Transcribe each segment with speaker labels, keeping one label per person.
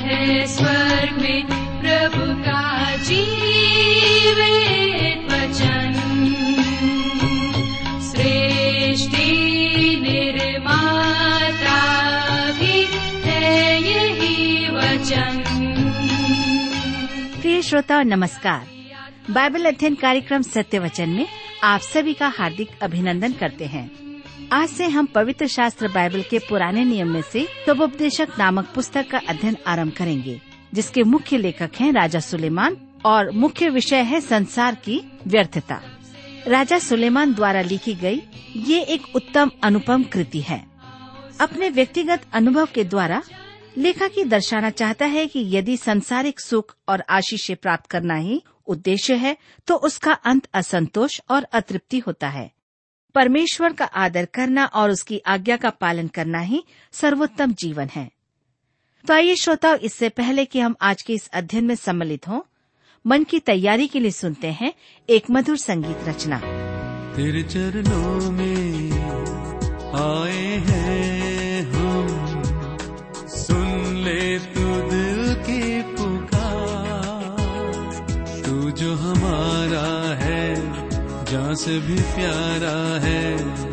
Speaker 1: में प्रभु का वचन। वचन।
Speaker 2: श्रोता नमस्कार। बाइबल अध्ययन कार्यक्रम सत्य वचन में आप सभी का हार्दिक अभिनंदन करते हैं। आज से हम पवित्र शास्त्र बाइबल के पुराने नियम में से तबोपदेशक नामक पुस्तक का अध्ययन आरंभ करेंगे, जिसके मुख्य लेखक हैं राजा सुलेमान और मुख्य विषय है संसार की व्यर्थता। राजा सुलेमान द्वारा लिखी गई ये एक उत्तम अनुपम कृति है। अपने व्यक्तिगत अनुभव के द्वारा लेखक ही दर्शाना चाहता है कि यदि संसारिक सुख और आशीष प्राप्त करना ही उद्देश्य है तो उसका अंत असंतोष और अतृप्ति होता है। परमेश्वर का आदर करना और उसकी आज्ञा का पालन करना ही सर्वोत्तम जीवन है। तो आइए श्रोताओ, इससे पहले कि हम आज के इस अध्ययन में सम्मिलित हों, मन की तैयारी के लिए सुनते हैं एक मधुर संगीत रचना।
Speaker 3: तेरे चरणों में आए हैं जहाँ से भी प्यारा है।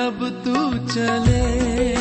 Speaker 3: जब तू चले।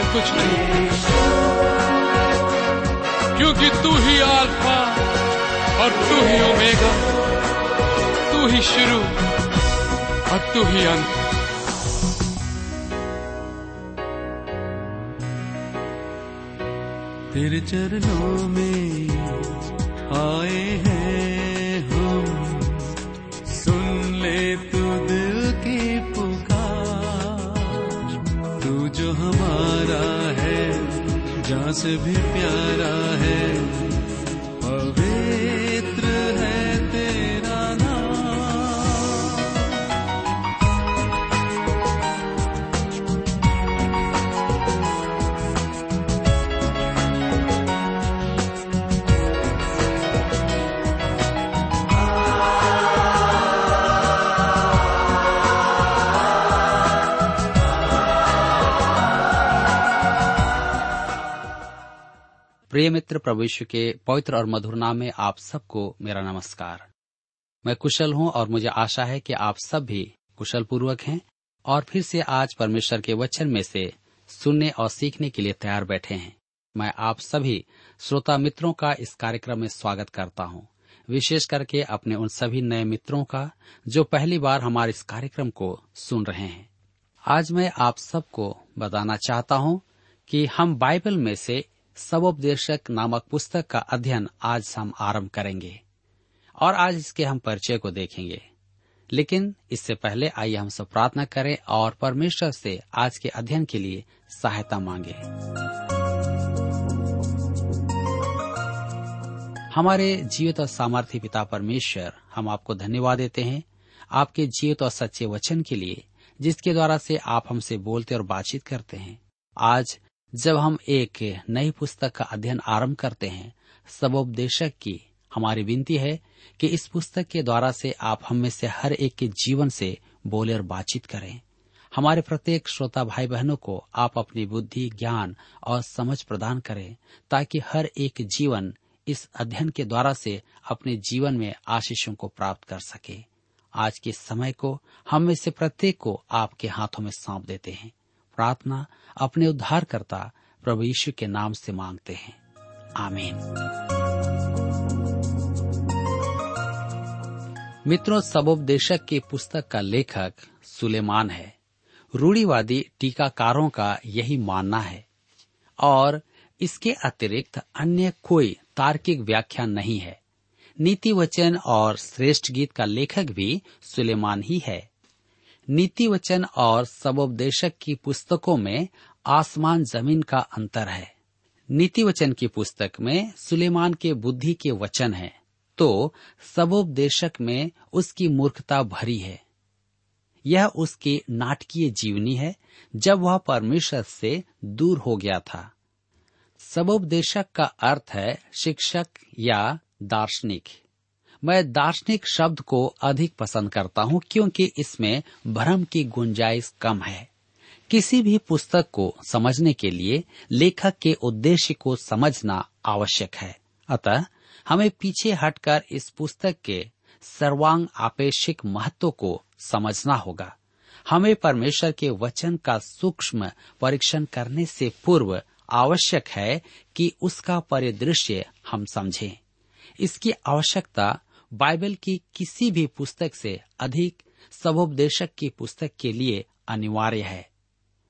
Speaker 3: में लिए कुछ नहीं। क्योंकि तू ही आल्फा और तू ही ओमेगा, तू ही शुरू और तू ही अंत। तेरे चरणों में भी प्यारा
Speaker 4: प्रिय मित्र यीशु के पवित्र और मधुर नाम में आप सबको मेरा नमस्कार। मैं कुशल हूँ और मुझे आशा है कि आप सब भी कुशल पूर्वक हैं और फिर से आज परमेश्वर के वचन में से सुनने और सीखने के लिए तैयार बैठे हैं। मैं आप सभी श्रोता मित्रों का इस कार्यक्रम में स्वागत करता हूँ। विशेष करके अपने उन सभी नए मित्रों का जो पहली बार हमारे इस कार्यक्रम को सुन रहे हैं। आज मैं आप सबको बताना चाहता हूँ कि हम बाइबल में से सबोपदेशक नामक पुस्तक का अध्ययन आज हम आरंभ करेंगे और आज इसके हम परिचय को देखेंगे। लेकिन इससे पहले आइए हम सब प्रार्थना करें और परमेश्वर से आज के अध्ययन के लिए सहायता मांगे। हमारे जीवित और सामर्थ्य पिता परमेश्वर, हम आपको धन्यवाद देते हैं आपके जीवित और सच्चे वचन के लिए, जिसके द्वारा से आप हमसे बोलते और बातचीत करते हैं। आज जब हम एक नई पुस्तक का अध्ययन आरंभ करते हैं सबोपदेशक की हमारी विनती है कि इस पुस्तक के द्वारा से आप हम में से हर एक के जीवन से बोले और बातचीत करें। हमारे प्रत्येक श्रोता भाई बहनों को आप अपनी बुद्धि, ज्ञान और समझ प्रदान करें, ताकि हर एक जीवन इस अध्ययन के द्वारा से अपने जीवन में आशीषों को प्राप्त कर सके। आज के समय को हम में से प्रत्येक को आपके हाथों में सौंप देते हैं। प्रार्थना अपने उद्धारकर्ता प्रभु यीशु के नाम से मांगते हैं। आमीन। मित्रों सबोपदेशक की पुस्तक का लेखक सुलेमान है। रूढ़ीवादी टीकाकारों का यही मानना है। और इसके अतिरिक्त अन्य कोई तार्किक व्याख्या नहीं है। नीति वचन और श्रेष्ठ गीत का लेखक भी सुलेमान ही है। नीति वचन और सबोपदेशक की पुस्तकों में आसमान ज़मीन का अंतर है। नीति वचन की पुस्तक में सुलेमान के बुद्धि के वचन है तो सबोपदेशक में उसकी मूर्खता भरी है। यह उसकी नाटकीय जीवनी है, जब वह परमेश्वर से दूर हो गया था। सबोपदेशक का अर्थ है शिक्षक या दार्शनिक। मैं दार्शनिक शब्द को अधिक पसंद करता हूँ, क्योंकि इसमें भ्रम की गुंजाइश कम है। किसी भी पुस्तक को समझने के लिए लेखक के उद्देश्य को समझना आवश्यक है। अतः हमें पीछे हटकर इस पुस्तक के सर्वांग आपेक्षिक महत्व को समझना होगा। हमें परमेश्वर के वचन का सूक्ष्म परीक्षण करने से पूर्व आवश्यक है कि उसका परिदृश्य हम समझें। इसकी आवश्यकता बाइबल की किसी भी पुस्तक से अधिक सबोपदेशक की पुस्तक के लिए अनिवार्य है।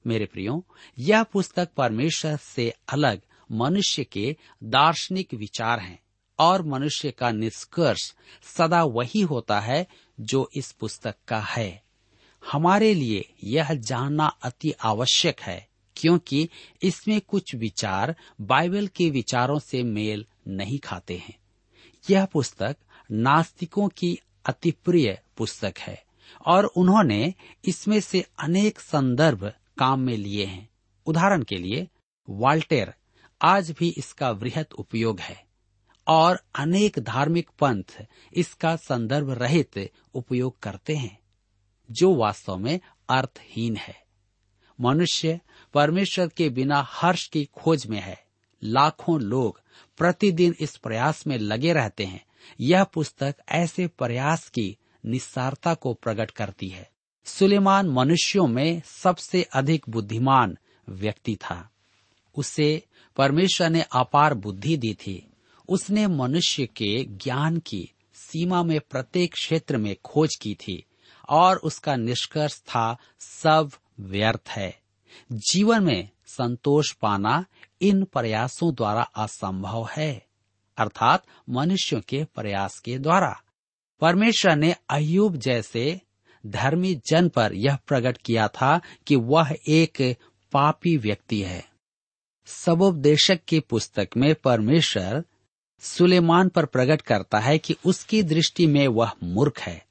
Speaker 4: मेरे प्रियो, यह पुस्तक परमेश्वर से अलग मनुष्य के दार्शनिक विचार हैं और मनुष्य का निष्कर्ष सदा वही होता है जो इस पुस्तक का है। हमारे लिए यह जानना अति आवश्यक है क्योंकि इसमें कुछ विचार बाइबल के विचारों से मेल नहीं खाते हैं। यह पुस्तक नास्तिकों की अति प्रिय पुस्तक है और उन्होंने इसमें से अनेक संदर्भ काम में लिए हैं। उदाहरण के लिए, वाल्टेर आज भी इसका वृहत उपयोग है और अनेक धार्मिक पंथ इसका संदर्भ रहित उपयोग करते हैं, जो वास्तव में अर्थहीन है। मनुष्य परमेश्वर के बिना हर्ष की खोज में है। लाखों लोग प्रतिदिन इस प्रयास में लगे रहते हैं। यह पुस्तक ऐसे प्रयास की निस्सारता को प्रकट करती है। सुलेमान मनुष्यों में सबसे अधिक बुद्धिमान व्यक्ति था। उसे परमेश्वर ने अपार बुद्धि दी थी। उसने मनुष्य के ज्ञान की सीमा में प्रत्येक क्षेत्र में खोज की थी और उसका निष्कर्ष था, सब व्यर्थ है। जीवन में संतोष पाना इन प्रयासों द्वारा असंभव है, अर्थात मनुष्यों के प्रयास के द्वारा। परमेश्वर ने अयुब जैसे धर्मी जन पर यह प्रकट किया था कि वह एक पापी व्यक्ति है। सबोपदेशक की पुस्तक में परमेश्वर सुलेमान पर प्रकट करता है कि उसकी दृष्टि में वह मूर्ख है।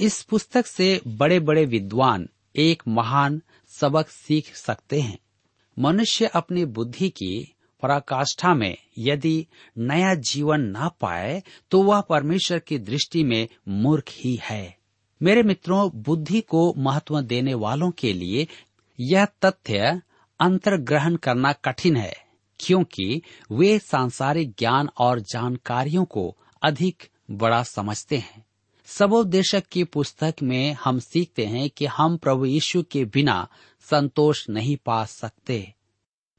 Speaker 4: इस पुस्तक से बड़े बड़े विद्वान एक महान सबक सीख सकते हैं। मनुष्य अपनी बुद्धि की पराकाष्ठा में यदि नया जीवन ना पाए तो वह परमेश्वर की दृष्टि में मूर्ख ही है। मेरे मित्रों, बुद्धि को महत्व देने वालों के लिए यह तथ्य अंतर्ग्रहण करना कठिन है, क्योंकि वे सांसारिक ज्ञान और जानकारियों को अधिक बड़ा समझते हैं। सबोदेशक की पुस्तक में हम सीखते हैं कि हम प्रभु यीशु के बिना संतोष नहीं पा सकते।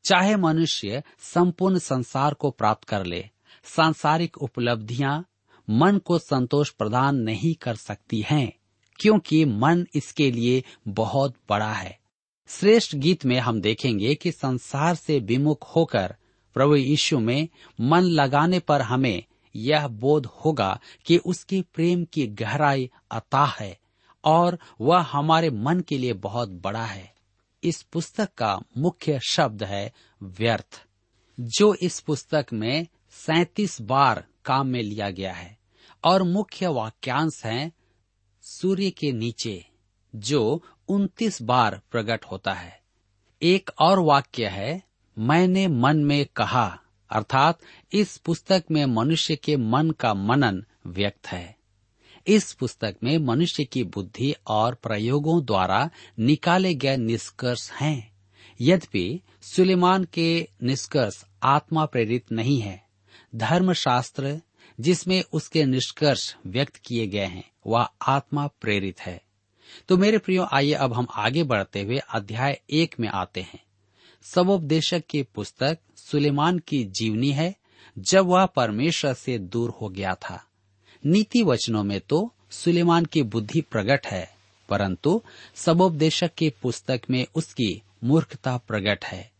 Speaker 4: चाहे मनुष्य संपूर्ण संसार को प्राप्त कर ले, सांसारिक उपलब्धियाँ मन को संतोष प्रदान नहीं कर सकती हैं, क्योंकि मन इसके लिए बहुत बड़ा है। श्रेष्ठ गीत में हम देखेंगे कि संसार से विमुख होकर प्रभु यीशु में मन लगाने पर हमें यह बोध होगा कि उसके प्रेम की गहराई अता है और वह हमारे मन के लिए बहुत बड़ा है। इस पुस्तक का मुख्य शब्द है व्यर्थ, जो इस पुस्तक में सैतीस बार काम में लिया गया है और मुख्य वाक्यांश है, सूर्य के नीचे जो उन्तीस बार प्रकट होता है। एक और वाक्य है, मैंने मन में कहा अर्थात इस पुस्तक में मनुष्य के मन का मनन व्यक्त है। इस पुस्तक में मनुष्य की बुद्धि और प्रयोगों द्वारा निकाले गए निष्कर्ष हैं। यद्यपि सुलेमान के निष्कर्ष आत्मा प्रेरित नहीं है, धर्मशास्त्र जिसमें उसके निष्कर्ष व्यक्त किए गए हैं, वह आत्मा प्रेरित है। तो मेरे प्रियो, आइए अब हम आगे बढ़ते हुए अध्याय एक में आते हैं। सबोपदेशक की पुस्तक सुलेमान की जीवनी है, जब वह परमेश्वर से दूर हो गया था। नीति वचनों में तो सुलेमान की बुद्धि प्रकट है, परंतु सबोपदेशक की पुस्तक में उसकी मूर्खता प्रकट है।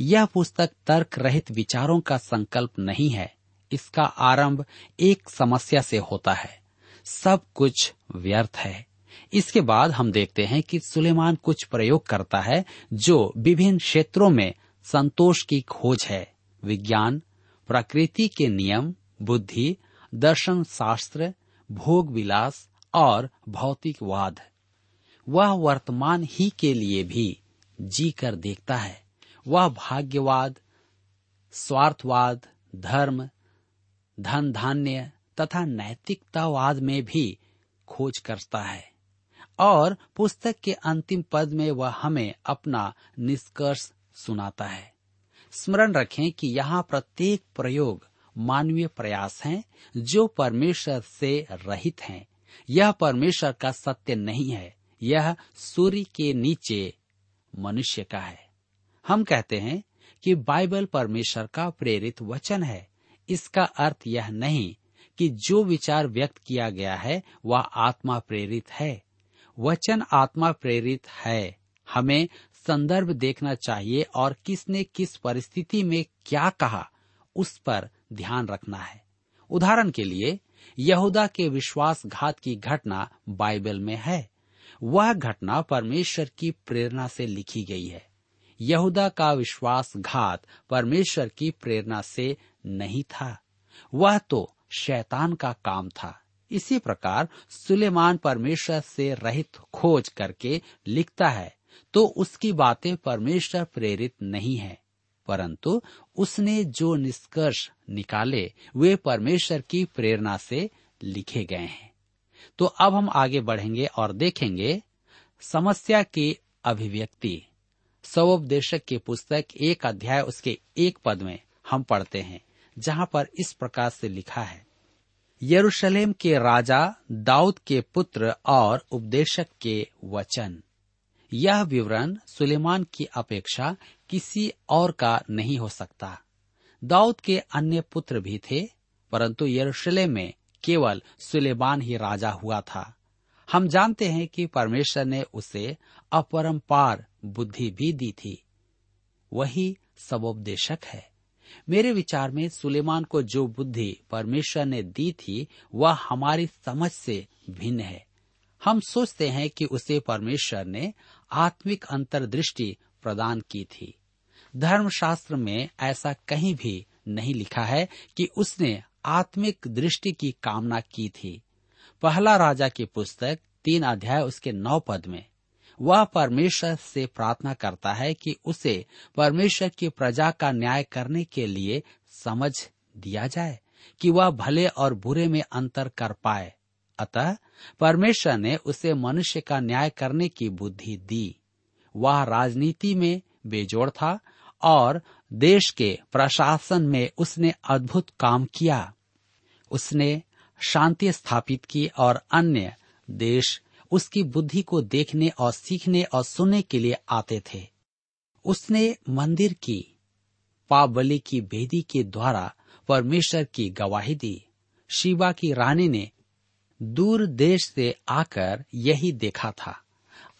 Speaker 4: यह पुस्तक तर्क रहित विचारों का संकल्प नहीं है, इसका आरंभ एक समस्या से होता है। सब कुछ व्यर्थ है। इसके बाद हम देखते हैं कि सुलेमान कुछ प्रयोग करता है जो विभिन्न क्षेत्रों में संतोष की खोज है। विज्ञान, प्रकृति के नियम, बुद्धि, दर्शन शास्त्र, भोग विलास और भौतिकवाद। वह वर्तमान ही के लिए भी जी कर देखता है। वह भाग्यवाद, स्वार्थवाद, धर्म, धन धान्य तथा नैतिकतावाद में भी खोज करता है। और पुस्तक के अंतिम पद में वह हमें अपना निष्कर्ष सुनाता है। स्मरण रखें कि यहाँ प्रत्येक प्रयोग मानवीय प्रयास हैं, जो परमेश्वर से रहित हैं। यह परमेश्वर का सत्य नहीं है, यह सूर्य के नीचे मनुष्य का है। हम कहते हैं कि बाइबल परमेश्वर का प्रेरित वचन है। इसका अर्थ यह नहीं कि जो विचार व्यक्त किया गया है, वह आत्मा प्रेरित है। वचन आत्मा प्रेरित है। हमें संदर्भ देखना चाहिए और किसने किस परिस्थिति में क्या कहा, उस पर ध्यान रखना है। उदाहरण के लिए, यहूदा के विश्वासघात की घटना बाइबल में है। वह घटना परमेश्वर की प्रेरणा से लिखी गई है। यहूदा का विश्वासघात परमेश्वर की प्रेरणा से नहीं था। वह तो शैतान का काम था। इसी प्रकार सुलेमान परमेश्वर से रहित खोज करके लिखता है तो उसकी बातें परमेश्वर प्रेरित नहीं है। परंतु उसने जो निष्कर्ष निकाले, वे परमेश्वर की प्रेरणा से लिखे गए हैं। तो अब हम आगे बढ़ेंगे और देखेंगे समस्या की अभिव्यक्ति। सवोपदेशक की पुस्तक एक अध्याय उसके एक पद में हम पढ़ते हैं, जहाँ पर इस प्रकार से लिखा है यरूशलेम के राजा दाऊद के पुत्र और उपदेशक के वचन। यह विवरण सुलेमान की अपेक्षा किसी और का नहीं हो सकता। दाऊद के अन्य पुत्र भी थे, परंतु यरूशलेम में केवल सुलेमान ही राजा हुआ था। हम जानते हैं कि परमेश्वर ने उसे अपरंपार बुद्धि भी दी थी। वही सबोपदेशक है। मेरे विचार में सुलेमान को जो बुद्धि परमेश्वर ने दी थी, वह हमारी समझ से भिन्न है। हम सोचते हैं कि उसे परमेश्वर ने आत्मिक अंतर्दृष्टि प्रदान की थी। धर्मशास्त्र में ऐसा कहीं भी नहीं लिखा है कि उसने आत्मिक दृष्टि की कामना की थी। पहला राजा की पुस्तक तीन अध्याय उसके नौ पद में। वह परमेश्वर से प्रार्थना करता है कि उसे परमेश्वर की प्रजा का न्याय करने के लिए समझ दिया जाए कि वह भले और बुरे में अंतर कर पाए। अतः परमेश्वर ने उसे मनुष्य का न्याय करने की बुद्धि दी। वह राजनीति में बेजोड़ था और देश के प्रशासन में उसने अद्भुत काम किया। उसने शांति स्थापित की और अन्य देश उसकी बुद्धि को देखने और सीखने और सुनने के लिए आते थे। उसने मंदिर की पावली की बेदी के द्वारा परमेश्वर की गवाही दी। शिवा की रानी ने दूर देश से आकर यही देखा था।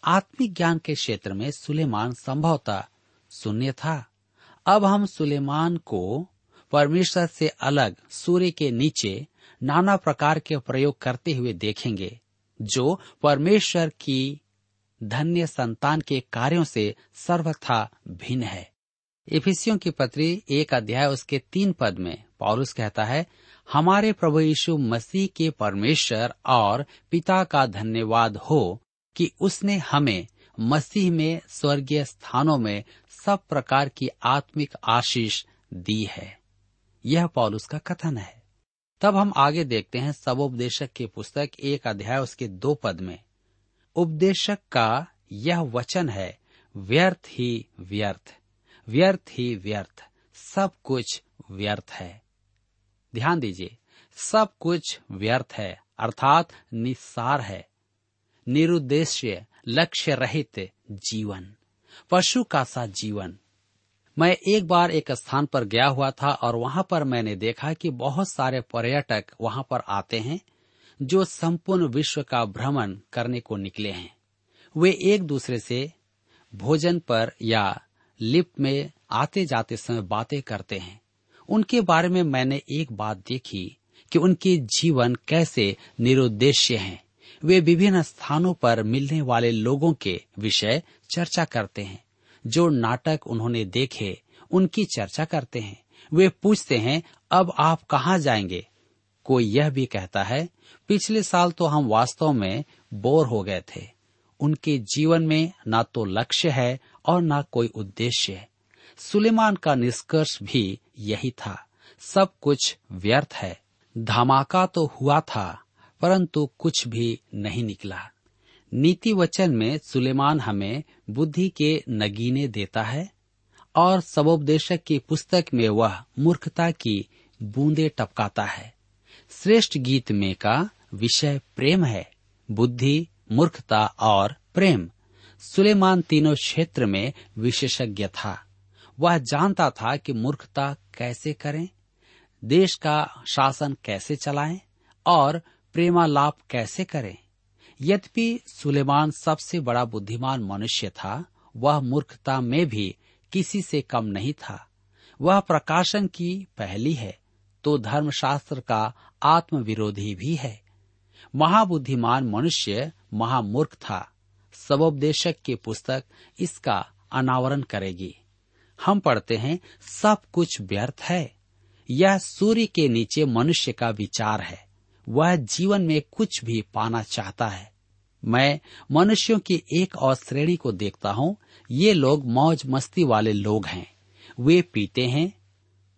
Speaker 4: आत्मिक ज्ञान के क्षेत्र में सुलेमान संभवतः शून्य था। अब हम सुलेमान को परमेश्वर से अलग सूर्य के नीचे नाना प्रकार के प्रयोग करते हुए देखेंगे। जो परमेश्वर की धन्य संतान के कार्यों से सर्वथा भिन्न है। इफिसियों की पत्री एक अध्याय उसके तीन पद में पौलुस कहता है, हमारे प्रभु यीशु मसीह के परमेश्वर और पिता का धन्यवाद हो कि उसने हमें मसीह में स्वर्गीय स्थानों में सब प्रकार की आत्मिक आशीष दी है। यह पौलुस का कथन है। तब हम आगे देखते हैं सबोपदेशक की पुस्तक, एक अध्याय, उसके दो पद में। उपदेशक का यह वचन है, व्यर्थ ही व्यर्थ व्यर्थ ही व्यर्थ, सब कुछ व्यर्थ है। ध्यान दीजिए, सब कुछ व्यर्थ है, अर्थात निस्सार है, निरुद्देश्य, लक्ष्य रहित जीवन, पशु का सा जीवन। मैं एक बार एक स्थान पर गया हुआ था और वहाँ पर मैंने देखा कि बहुत सारे पर्यटक वहाँ पर आते हैं, जो संपूर्ण विश्व का भ्रमण करने को निकले हैं। वे एक दूसरे से भोजन पर या लिफ्ट में आते जाते समय बातें करते हैं। उनके बारे में मैंने एक बात देखी कि उनके जीवन कैसे निरुद्देश्य हैं। वे विभिन्न स्थानों पर मिलने वाले लोगों के विषय चर्चा करते हैं। जो नाटक उन्होंने देखे, उनकी चर्चा करते हैं। वे पूछते हैं, अब आप कहाँ जाएँगे? कोई यह भी कहता है, पिछले साल तो हम वास्तव में बोर हो गए थे। उनके जीवन में ना तो लक्ष्य है और ना कोई उद्देश्य है। सुलेमान का निष्कर्ष भी यही था, सब कुछ व्यर्थ है। धमाका तो हुआ था, परंतु कुछ भी नहीं निकला। नीति वचन में सुलेमान हमें बुद्धि के नगीने देता है और सबोपदेशक की पुस्तक में वह मूर्खता की बूंदे टपकाता है। श्रेष्ठ गीत में का विषय प्रेम है, बुद्धि, मूर्खता और प्रेम। सुलेमान तीनों क्षेत्र में विशेषज्ञ था। वह जानता था कि मूर्खता कैसे करें, देश का शासन कैसे चलाएँ और प्रेमालाप कैसे करें। यद्यपि सुलेमान सबसे बड़ा बुद्धिमान मनुष्य था, वह मूर्खता में भी किसी से कम नहीं था। वह प्रकाशन की पहली है तो धर्मशास्त्र का आत्मविरोधी भी है। महाबुद्धिमान मनुष्य महामूर्ख था। सबोपदेशक की पुस्तक इसका अनावरण करेगी। हम पढ़ते हैं, सब कुछ व्यर्थ है। यह सूर्य के नीचे मनुष्य का विचार है। वह जीवन में कुछ भी पाना चाहता है। मैं मनुष्यों की एक और श्रेणी को देखता हूँ। ये लोग मौज मस्ती वाले लोग हैं। वे पीते हैं,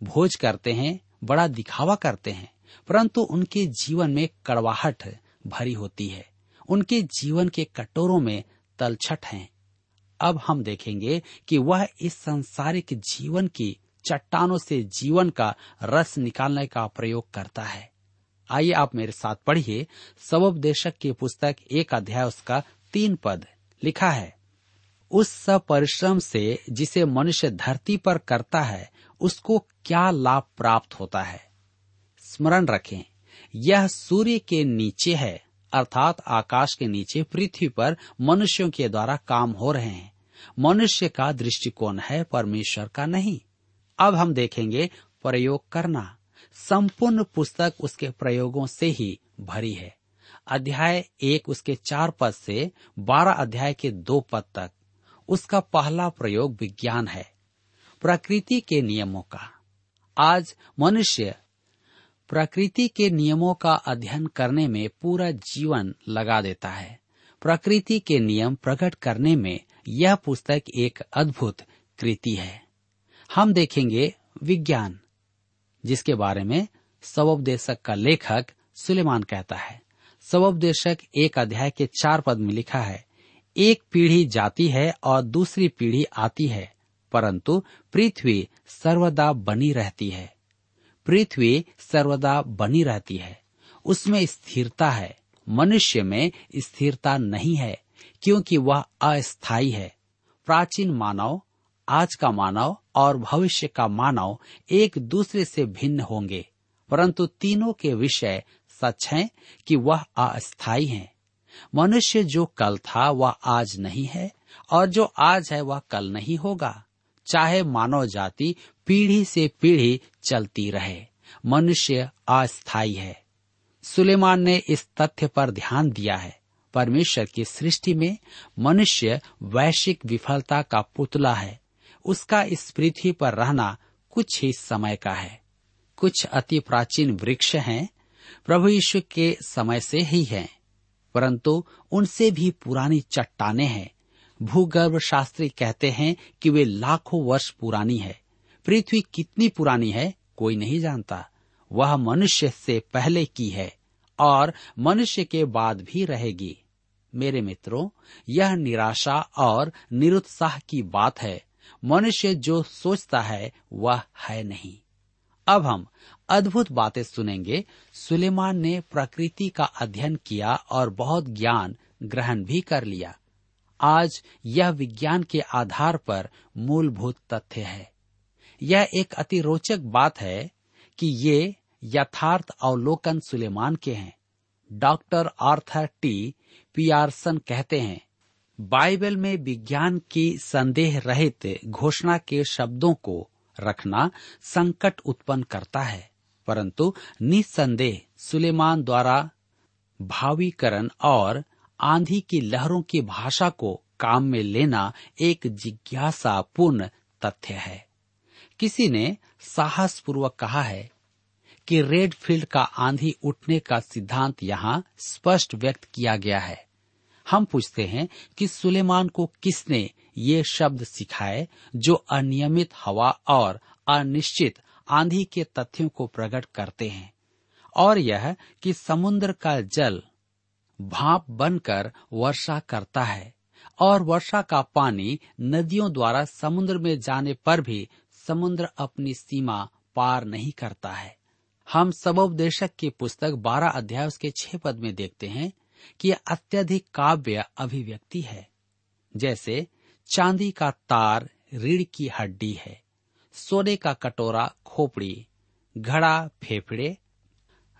Speaker 4: भोज करते हैं, बड़ा दिखावा करते हैं, परंतु उनके जीवन में कड़वाहट भरी होती है। उनके जीवन के कटोरों में तलछट हैं। अब हम देखेंगे कि वह इस संसारिक जीवन की चट्टानों से जीवन का रस निकालने का प्रयोग करता है। आइए आप मेरे साथ पढ़िए सबोपदेशक की पुस्तक एक अध्याय, उसका तीन पद लिखा है। उस सब परिश्रम से जिसे मनुष्य धरती पर करता है, उसको क्या लाभ प्राप्त होता है? स्मरण रखें, यह सूर्य के नीचे है, अर्थात आकाश के नीचे पृथ्वी पर मनुष्यों के द्वारा काम हो रहे हैं। मनुष्य का दृष्टिकोण है, परमेश्वर का नहीं। अब हम देखेंगे प्रयोग करना। संपूर्ण पुस्तक उसके प्रयोगों से ही भरी है। अध्याय एक उसके चार पद से बारह अध्याय के दो पद तक। उसका पहला प्रयोग विज्ञान है, प्रकृति के नियमों का। आज मनुष्य प्रकृति के नियमों का अध्ययन करने में पूरा जीवन लगा देता है। प्रकृति के नियम प्रकट करने में यह पुस्तक एक अद्भुत कृति है। हम देखेंगे विज्ञान। जिसके बारे में सवोपदेशक का लेखक सुलेमान कहता है। सवोपदेशक एक अध्याय के चार पद में लिखा है, एक पीढ़ी जाती है और दूसरी पीढ़ी आती है, परंतु पृथ्वी सर्वदा बनी रहती है। पृथ्वी सर्वदा बनी रहती है। उसमें स्थिरता है। मनुष्य में स्थिरता नहीं है, क्योंकि वह अस्थायी है। प्राचीन मानव आज का मानव और भविष्य का मानव एक दूसरे से भिन्न होंगे, परंतु तीनों के विषय सच हैं कि वह अस्थायी हैं। मनुष्य जो कल था, वह आज नहीं है, और जो आज है, वह कल नहीं होगा। चाहे मानव जाति पीढ़ी से पीढ़ी चलती रहे, मनुष्य अस्थायी है। सुलेमान ने इस तथ्य पर ध्यान दिया है। परमेश्वर की सृष्टि में मनुष्य वैश्विक विफलता का पुतला है उसका इस पृथ्वी पर रहना कुछ ही समय का है। कुछ अति प्राचीन वृक्ष हैं, प्रभु यीशु के समय से ही हैं, परंतु उनसे भी पुरानी चट्टाने हैं। भूगर्भ शास्त्री कहते हैं कि वे लाखों वर्ष पुरानी है। पृथ्वी कितनी पुरानी है, कोई नहीं जानता। वह मनुष्य से पहले की है, और मनुष्य के बाद भी रहेगी। मेरे मित्रों, यह निराशा और निरुत्साह की बात है। मनुष्य जो सोचता है, वह है नहीं। अब हम अद्भुत बातें सुनेंगे। सुलेमान ने प्रकृति का अध्ययन किया और बहुत ज्ञान ग्रहण भी कर लिया। आज यह विज्ञान के आधार पर मूलभूत तथ्य है। यह एक अति रोचक बात है कि ये यथार्थ अवलोकन सुलेमान के हैं। डॉक्टर आर्थर टी पियारसन कहते हैं बाइबल में विज्ञान की संदेह रहित घोषणा के शब्दों को रखना संकट उत्पन्न करता है, परंतु निस्संदेह सुलेमान द्वारा भावीकरण और आंधी की लहरों की भाषा को काम में लेना एक जिज्ञासापूर्ण तथ्य है। किसी ने साहसपूर्वक कहा है कि रेड फ़ील्ड का आंधी उठने का सिद्धांत यहाँ स्पष्ट व्यक्त किया गया है। हम पूछते हैं कि सुलेमान को किसने ये शब्द सिखाए जो अनियमित हवा और अनिश्चित आंधी के तथ्यों को प्रकट करते हैं? और यह कि समुद्र का जल भाप बनकर वर्षा करता है और वर्षा का पानी नदियों द्वारा समुद्र में जाने पर भी समुद्र अपनी सीमा पार नहीं करता है। हम सबोपदेशक की पुस्तक बारह अध्याय उसके छह पद में देखते हैं। कि यह अत्यधिक काव्य अभिव्यक्ति है। जैसे, चांदी का तार रीढ़ की हड्डी है, सोने का कटोरा खोपड़ी, घड़ा फेफड़े,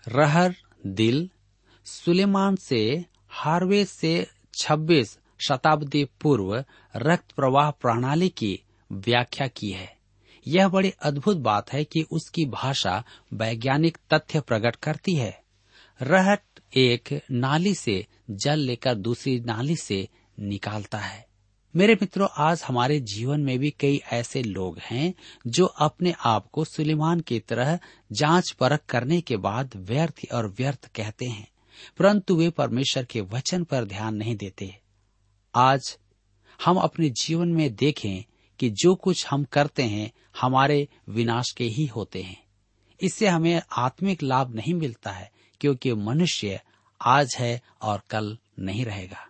Speaker 4: रहर दिल, सुलेमान से हार्वे से 26 शताब्दी पूर्व रक्त प्रवाह प्रणाली की व्याख्या की है। यह बड़ी अद्भुत बात है कि उसकी भाषा वैज्ञानिक तथ्य प्रकट करती है। रहट एक नाली से जल लेकर दूसरी नाली से निकालता है। मेरे मित्रों, आज हमारे जीवन में भी कई ऐसे लोग हैं जो अपने आप को सुलेमान की तरह जाँच परख करने के बाद व्यर्थ और व्यर्थ कहते हैं, परंतु वे परमेश्वर के वचन पर ध्यान नहीं देते। आज हम अपने जीवन में देखें कि जो कुछ हम करते हैं, हमारे विनाश के ही होते हैं। इससे हमें आत्मिक लाभ नहीं मिलता है क्योंकि मनुष्य आज है और कल नहीं रहेगा।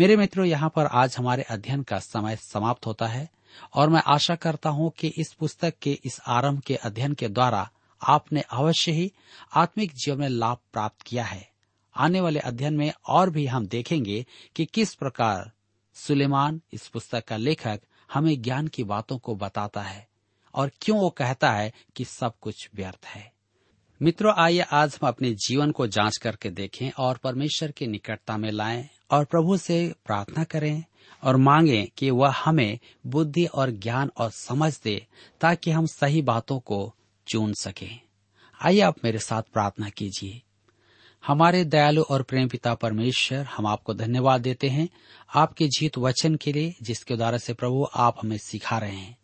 Speaker 4: मेरे मित्रों, यहाँ पर आज हमारे अध्ययन का समय समाप्त होता है और मैं आशा करता हूँ कि इस पुस्तक के इस आरंभ के अध्ययन के द्वारा आपने अवश्य ही आत्मिक जीवन में लाभ प्राप्त किया है। आने वाले अध्ययन में और भी हम देखेंगे कि किस प्रकार सुलेमान इस पुस्तक का लेखक हमें ज्ञान की बातों को बताता है और क्यों वो कहता है कि सब कुछ व्यर्थ है। मित्रों, आइए आज हम अपने जीवन को जाँच करके देखें और परमेश्वर की निकटता में लाएँ और प्रभु से प्रार्थना करें और मांगें कि वह हमें बुद्धि और ज्ञान और समझ दे ताकि हम सही बातों को चुन सकें। आइए आप मेरे साथ प्रार्थना कीजिए। हमारे दयालु और प्रेम पिता परमेश्वर, हम आपको धन्यवाद देते हैं आपके जीत वचन के लिए जिसके द्वारा से प्रभु आप हमें सिखा रहे हैं।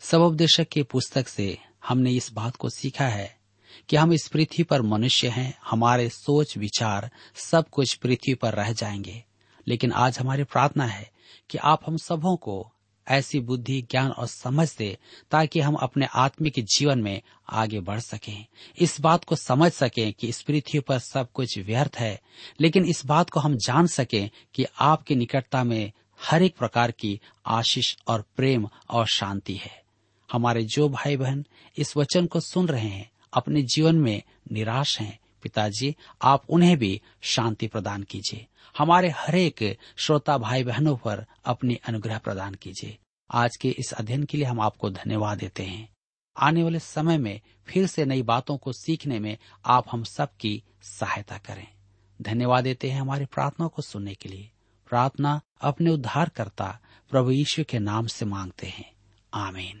Speaker 4: सब उपदेशक की पुस्तक से हमने इस बात को सीखा है कि हम इस पृथ्वी पर मनुष्य हैं, हमारे सोच, विचार, सब कुछ पृथ्वी पर रह जाएँगे। लेकिन आज हमारी प्रार्थना है कि आप हम सबों को ऐसी बुद्धि, ज्ञान और समझ दे, ताकि हम अपने आत्मिक जीवन में आगे बढ़ सकें। इस बात को समझ सकें कि इस पृथ्वी पर सब कुछ व्यर्थ है, लेकिन इस बात को हम जान सकें कि आपकी निकटता में हर एक प्रकार की आशीष और प्रेम और शांति है। हमारे जो भाई बहन इस वचन को सुन रहे हैं अपने जीवन में निराश हैं। पिताजी, आप उन्हें भी शांति प्रदान कीजिए। हमारे हरेक श्रोता भाई बहनों पर अपनी अनुग्रह प्रदान कीजिए। आज के इस अध्ययन के लिए हम आपको धन्यवाद देते हैं। आने वाले समय में फिर से नई बातों को सीखने में आप हम सबकी सहायता करें। धन्यवाद देते हैं हमारी प्रार्थना को सुनने के लिए। प्रार्थना अपने उद्धारकर्ता प्रभु यीशु के नाम से मांगते हैं। आमीन।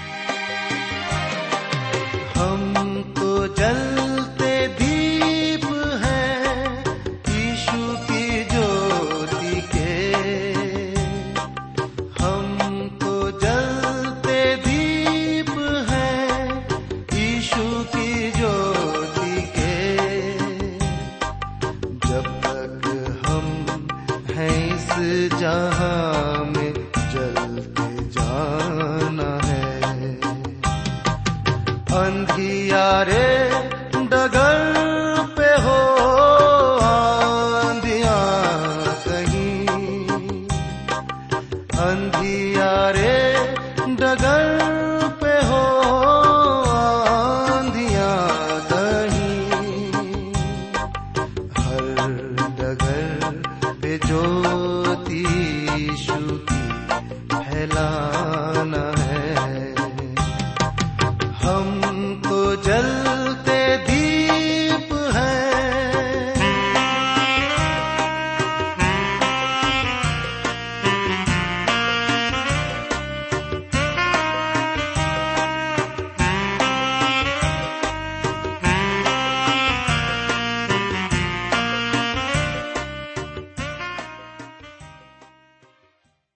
Speaker 5: अंधियारे